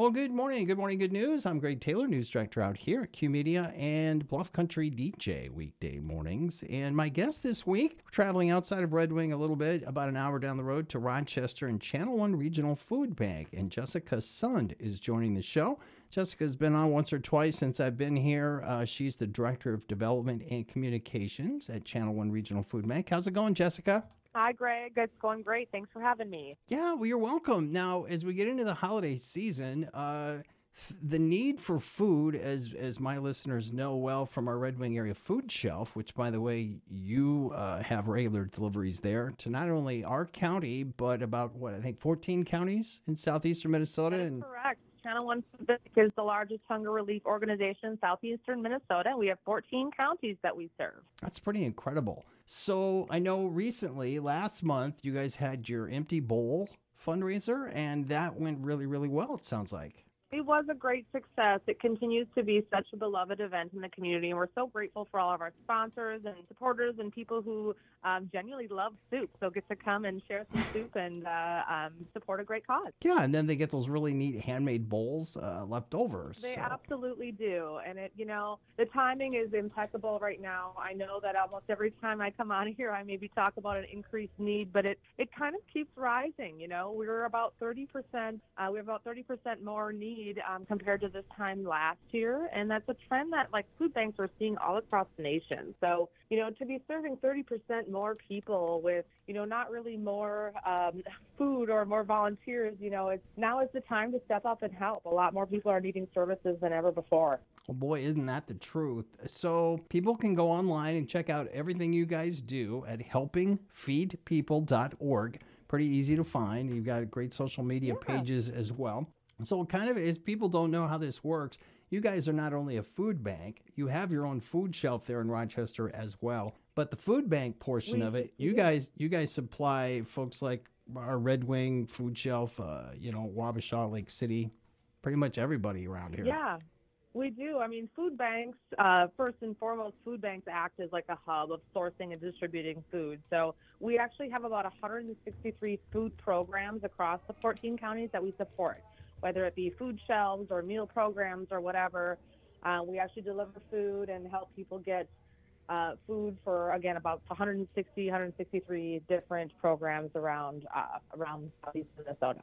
Well, good morning. Good morning. Good news. I'm Greg Taylor, news director out here at Q Media and Bluff Country DJ weekday mornings. And my guest this week, traveling outside of Red Wing a little bit, about an hour down the road to Rochester and Channel One Regional Food Bank. And Jessica Sund is joining the show. Jessica's been on once or twice since I've been here. Uh, she's the director of development and communications at Channel One Regional Food Bank. How's it going, Jessica? Hi, Greg. It's going great. Thanks for having me. Yeah, well, you're welcome. Now, as we get into the holiday season, uh, the need for food, as as my listeners know well from our Red Wing area food shelf, which by the way you uh, have regular deliveries there to not only our county but about what I think 14 counties in southeastern Minnesota. And correct. Channel One is the largest hunger relief organization in southeastern Minnesota. We have 14 counties that we serve. That's pretty incredible. So I know recently, last month, you guys had your Empty Bowl fundraiser, and that went really, really well, it sounds like. It was a great success. It continues to be such a beloved event in the community, and we're so grateful for all of our sponsors and supporters and people who um, genuinely love soup. So get to come and share some soup and uh, um, support a great cause. Yeah, and then they get those really neat handmade bowls uh, left over. They so. absolutely do, and it you know the timing is impeccable right now. I know that almost every time I come on here, I maybe talk about an increased need, but it it kind of keeps rising. You know, we're about thirty percent. Uh, we have about thirty percent more need um, compared to this time last year, and that's a trend that like food banks are seeing all across the nation. So you know, to be serving 30% more people with you know not really more um, food or more volunteers, you know, it's now is the time to step up and help. A lot more people are needing services than ever before. Well, boy, isn't that the truth? So people can go online and check out everything you guys do at helpingfeedpeople.org. Pretty easy to find. You've got great social media yeah. pages as well. So, kind of as people don't know how this works, you guys are not only a food bank, you have your own food shelf there in Rochester as well. But the food bank portion we, of it, you guys, you guys supply folks like our Red Wing food shelf, uh, you know, Wabasha, Lake City, pretty much everybody around here. Yeah, we do. I mean, food banks, uh, first and foremost, food banks act as like a hub of sourcing and distributing food. So we actually have about 163 food programs across the 14 counties that we support whether it be food shelves or meal programs or whatever. Uh, we actually deliver food and help people get uh, food for again about 160, 163 different programs around uh, around Southeast Minnesota.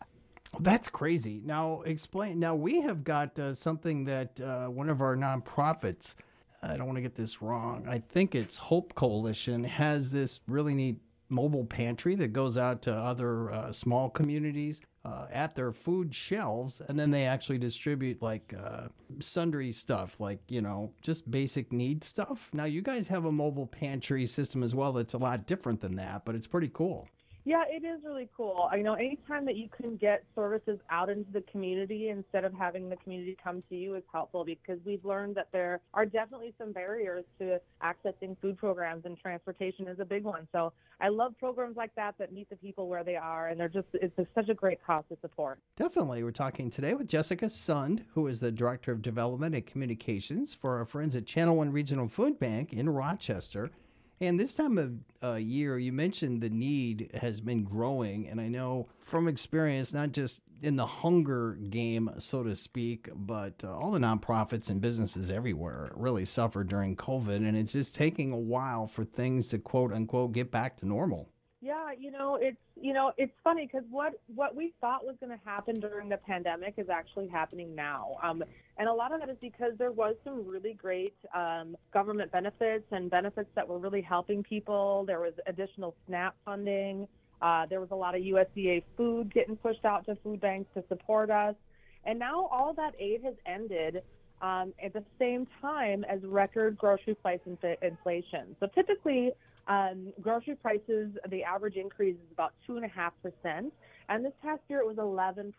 That's crazy. Now explain. Now we have got uh, something that uh, one of our nonprofits. I don't want to get this wrong. I think it's Hope Coalition has this really neat mobile pantry that goes out to other uh, small communities uh, at their food shelves, and then they actually distribute like uh, sundry stuff, like you know, just basic need stuff. Now, you guys have a mobile pantry system as well that's a lot different than that, but it's pretty cool. Yeah, it is really cool. I know, anytime that you can get services out into the community instead of having the community come to you is helpful because we've learned that there are definitely some barriers to accessing food programs and transportation is a big one. So I love programs like that that meet the people where they are and they're just it's a, such a great cause to support. Definitely. We're talking today with Jessica Sund, who is the Director of Development and Communications for our friends at Channel One Regional Food Bank in Rochester. And this time of uh, year, you mentioned the need has been growing. And I know from experience, not just in the hunger game, so to speak, but uh, all the nonprofits and businesses everywhere really suffered during COVID. And it's just taking a while for things to quote unquote get back to normal. Yeah, you know, it's you know, it's funny because what what we thought was going to happen during the pandemic is actually happening now, um, and a lot of that is because there was some really great um, government benefits and benefits that were really helping people. There was additional SNAP funding. Uh, there was a lot of USDA food getting pushed out to food banks to support us, and now all that aid has ended. Um, at the same time as record grocery price inflation. So typically, um, grocery prices, the average increase is about 2.5%. And this past year it was 11%.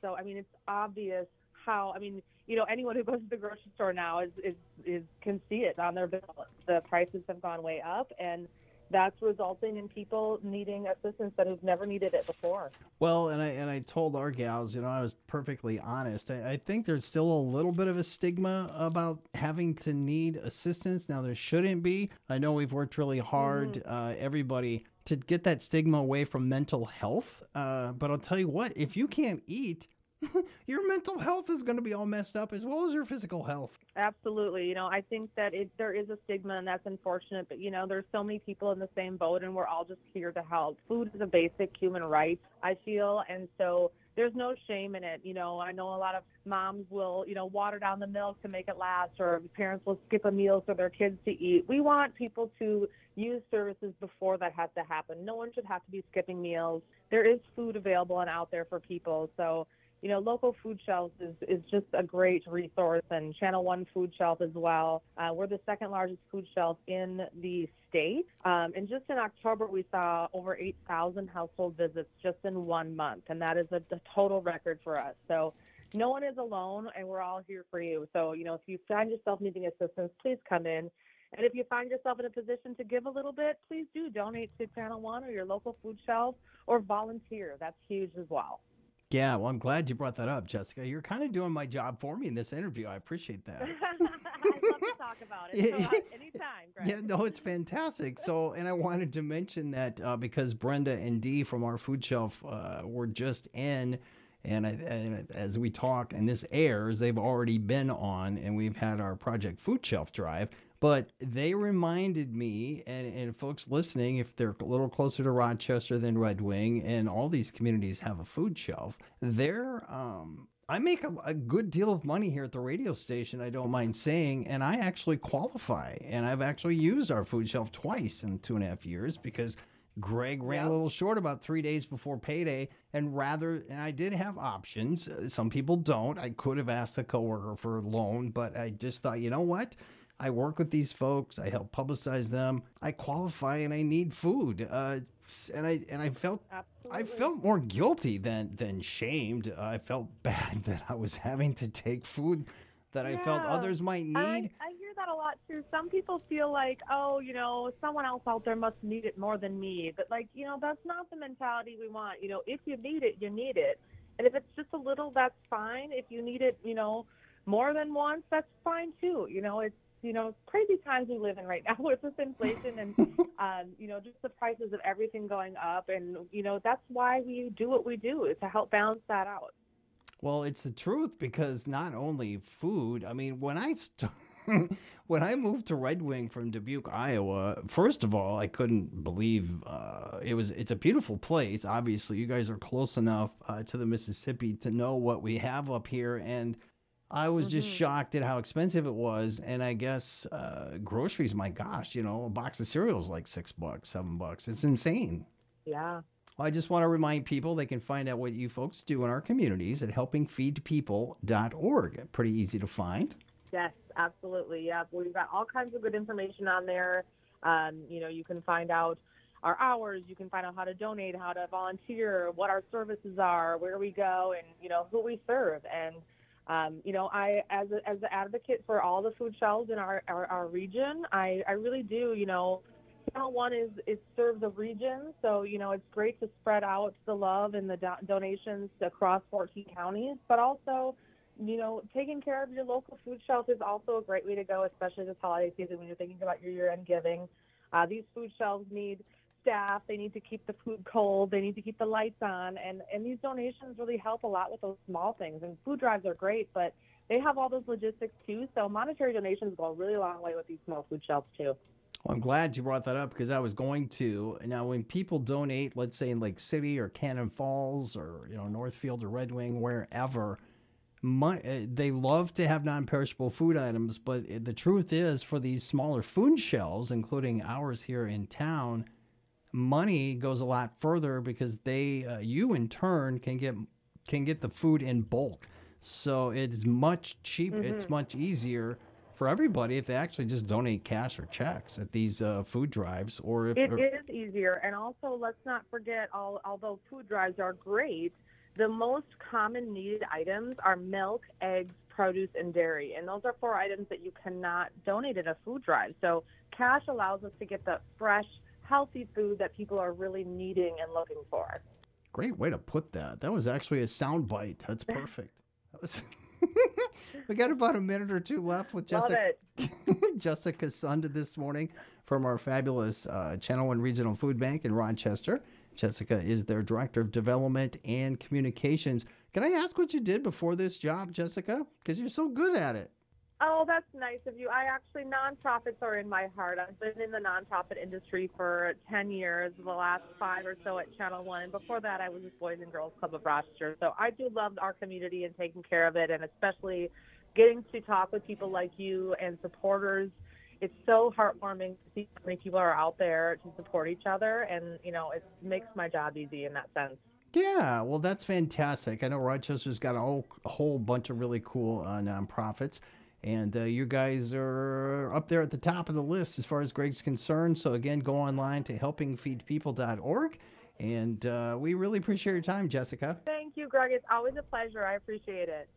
So, I mean, it's obvious how, I mean, you know, anyone who goes to the grocery store now is, is, is can see it on their bill. The prices have gone way up. And that's resulting in people needing assistance that have never needed it before. Well, and I and I told our gals, you know, I was perfectly honest. I, I, think there's still a little bit of a stigma about having to need assistance. Now there shouldn't be. I know we've worked really hard, mm-hmm. uh, everybody, to get that stigma away from mental health. Uh, but I'll tell you what, if you can't eat, your mental health is going to be all messed up as well as your physical health. Absolutely. You know, I think that it, there is a stigma and that's unfortunate, but you know, there's so many people in the same boat and we're all just here to help. Food is a basic human right, I feel, and so there's no shame in it. You know, I know a lot of moms will, you know, water down the milk to make it last, or parents will skip a meal for their kids to eat. We want people to use services before that has to happen. No one should have to be skipping meals. There is food available and out there for people. So, you know, local food shelves is, is just a great resource, and Channel One Food Shelf as well. Uh, we're the second largest food shelf in the state. Um, and just in October, we saw over 8,000 household visits just in one month, and that is a, a total record for us. So, no one is alone, and we're all here for you. So, you know, if you find yourself needing assistance, please come in. And if you find yourself in a position to give a little bit, please do donate to Channel One or your local food shelf or volunteer. That's huge as well. Yeah, well, I'm glad you brought that up, Jessica. You're kind of doing my job for me in this interview. I appreciate that. I'd love to talk about it. So, uh, anytime, Greg. Yeah, no, it's fantastic. So, and I wanted to mention that uh, because Brenda and Dee from our food shelf uh, were just in, and, I, and as we talk and this airs, they've already been on, and we've had our Project Food Shelf Drive. But they reminded me, and, and folks listening, if they're a little closer to Rochester than Red Wing, and all these communities have a food shelf, they're um, I make a, a, good deal of money here at the radio station, I don't mind saying, and I actually qualify. And I've actually used our food shelf twice in two and a half years because Greg ran yep. a little short about three days before payday. And rather, and I did have options. Some people don't. I could have asked a coworker for a loan, but I just thought, you know what? I work with these folks. I help publicize them. I qualify and I need food. Uh, and I and I felt Absolutely. I felt more guilty than than shamed. I felt bad that I was having to take food that yeah. I felt others might need. I, I hear that a lot too. Some people feel like, oh, you know, someone else out there must need it more than me. But like, you know, that's not the mentality we want. You know, if you need it, you need it. And if it's just a little, that's fine. If you need it, you know, more than once, that's fine too. You know, it's you know, crazy times we live in right now with this inflation and, um, you know, just the prices of everything going up. And, you know, that's why we do what we do is to help balance that out. Well, it's the truth because not only food, I mean, when I st- when I moved to Red Wing from Dubuque, Iowa, first of all, I couldn't believe uh, it was. It's a beautiful place. Obviously, you guys are close enough uh, to the Mississippi to know what we have up here, and I was just mm-hmm. shocked at how expensive it was. And I guess uh, groceries, my gosh, you know, a box of cereal is like six bucks, seven bucks. It's insane. Yeah. Well, I just want to remind people they can find out what you folks do in our communities at helpingfeedpeople.org. Pretty easy to find. Yes, absolutely. Yeah, we've got all kinds of good information on there. Um, you know, you can find out our hours, you can find out how to donate, how to volunteer, what our services are, where we go, and you know who we serve. And um, you know, I as a, as an advocate for all the food shelves in our our, our region, I, I really do. You know, Channel One is is serves a region, so you know it's great to spread out the love and the do- donations across 14 counties, but also. You know, taking care of your local food shelf is also a great way to go, especially this holiday season when you're thinking about your year-end giving. Uh, these food shelves need staff. They need to keep the food cold. They need to keep the lights on. And, and these donations really help a lot with those small things. And food drives are great, but they have all those logistics too. So monetary donations go a really long way with these small food shelves too. Well, I'm glad you brought that up because I was going to. Now, when people donate, let's say in Lake City or Cannon Falls or you know Northfield or Red Wing, wherever, uh, they love to have non-perishable food items. But the truth is, for these smaller food shelves, including ours here in town, money goes a lot further because they uh, you in turn can get can get the food in bulk. So it's much cheaper mm-hmm. it's much easier for everybody if they actually just donate cash or checks at these uh, food drives or if it is easier. And also let's not forget all, although food drives are great the most common needed items are milk eggs produce and dairy. And those are four items that you cannot donate at a food drive. So cash allows us to get the fresh healthy food that people are really needing and looking for. Great way to put that. That was actually a sound bite. That's perfect. That was. we got about a minute or two left with Jessica. Jessica Sunda this morning from our fabulous uh, Channel One Regional Food Bank in Rochester. Jessica is their director of development and communications. Can I ask what you did before this job, Jessica? Because you're so good at it. Oh, that's nice of you. I actually, nonprofits are in my heart. I've been in the nonprofit industry for 10 years, the last five or so at Channel One. Before that, I was with Boys and Girls Club of Rochester. So I do love our community and taking care of it, and especially getting to talk with people like you and supporters. It's so heartwarming to see how many people are out there to support each other, and you know, it makes my job easy in that sense. Yeah, well, that's fantastic. I know Rochester's got a whole, a whole bunch of really cool uh, nonprofits. And uh, you guys are up there at the top of the list as far as Greg's concerned. So, again, go online to helpingfeedpeople.org. And uh, we really appreciate your time, Jessica. Thank you, Greg. It's always a pleasure. I appreciate it.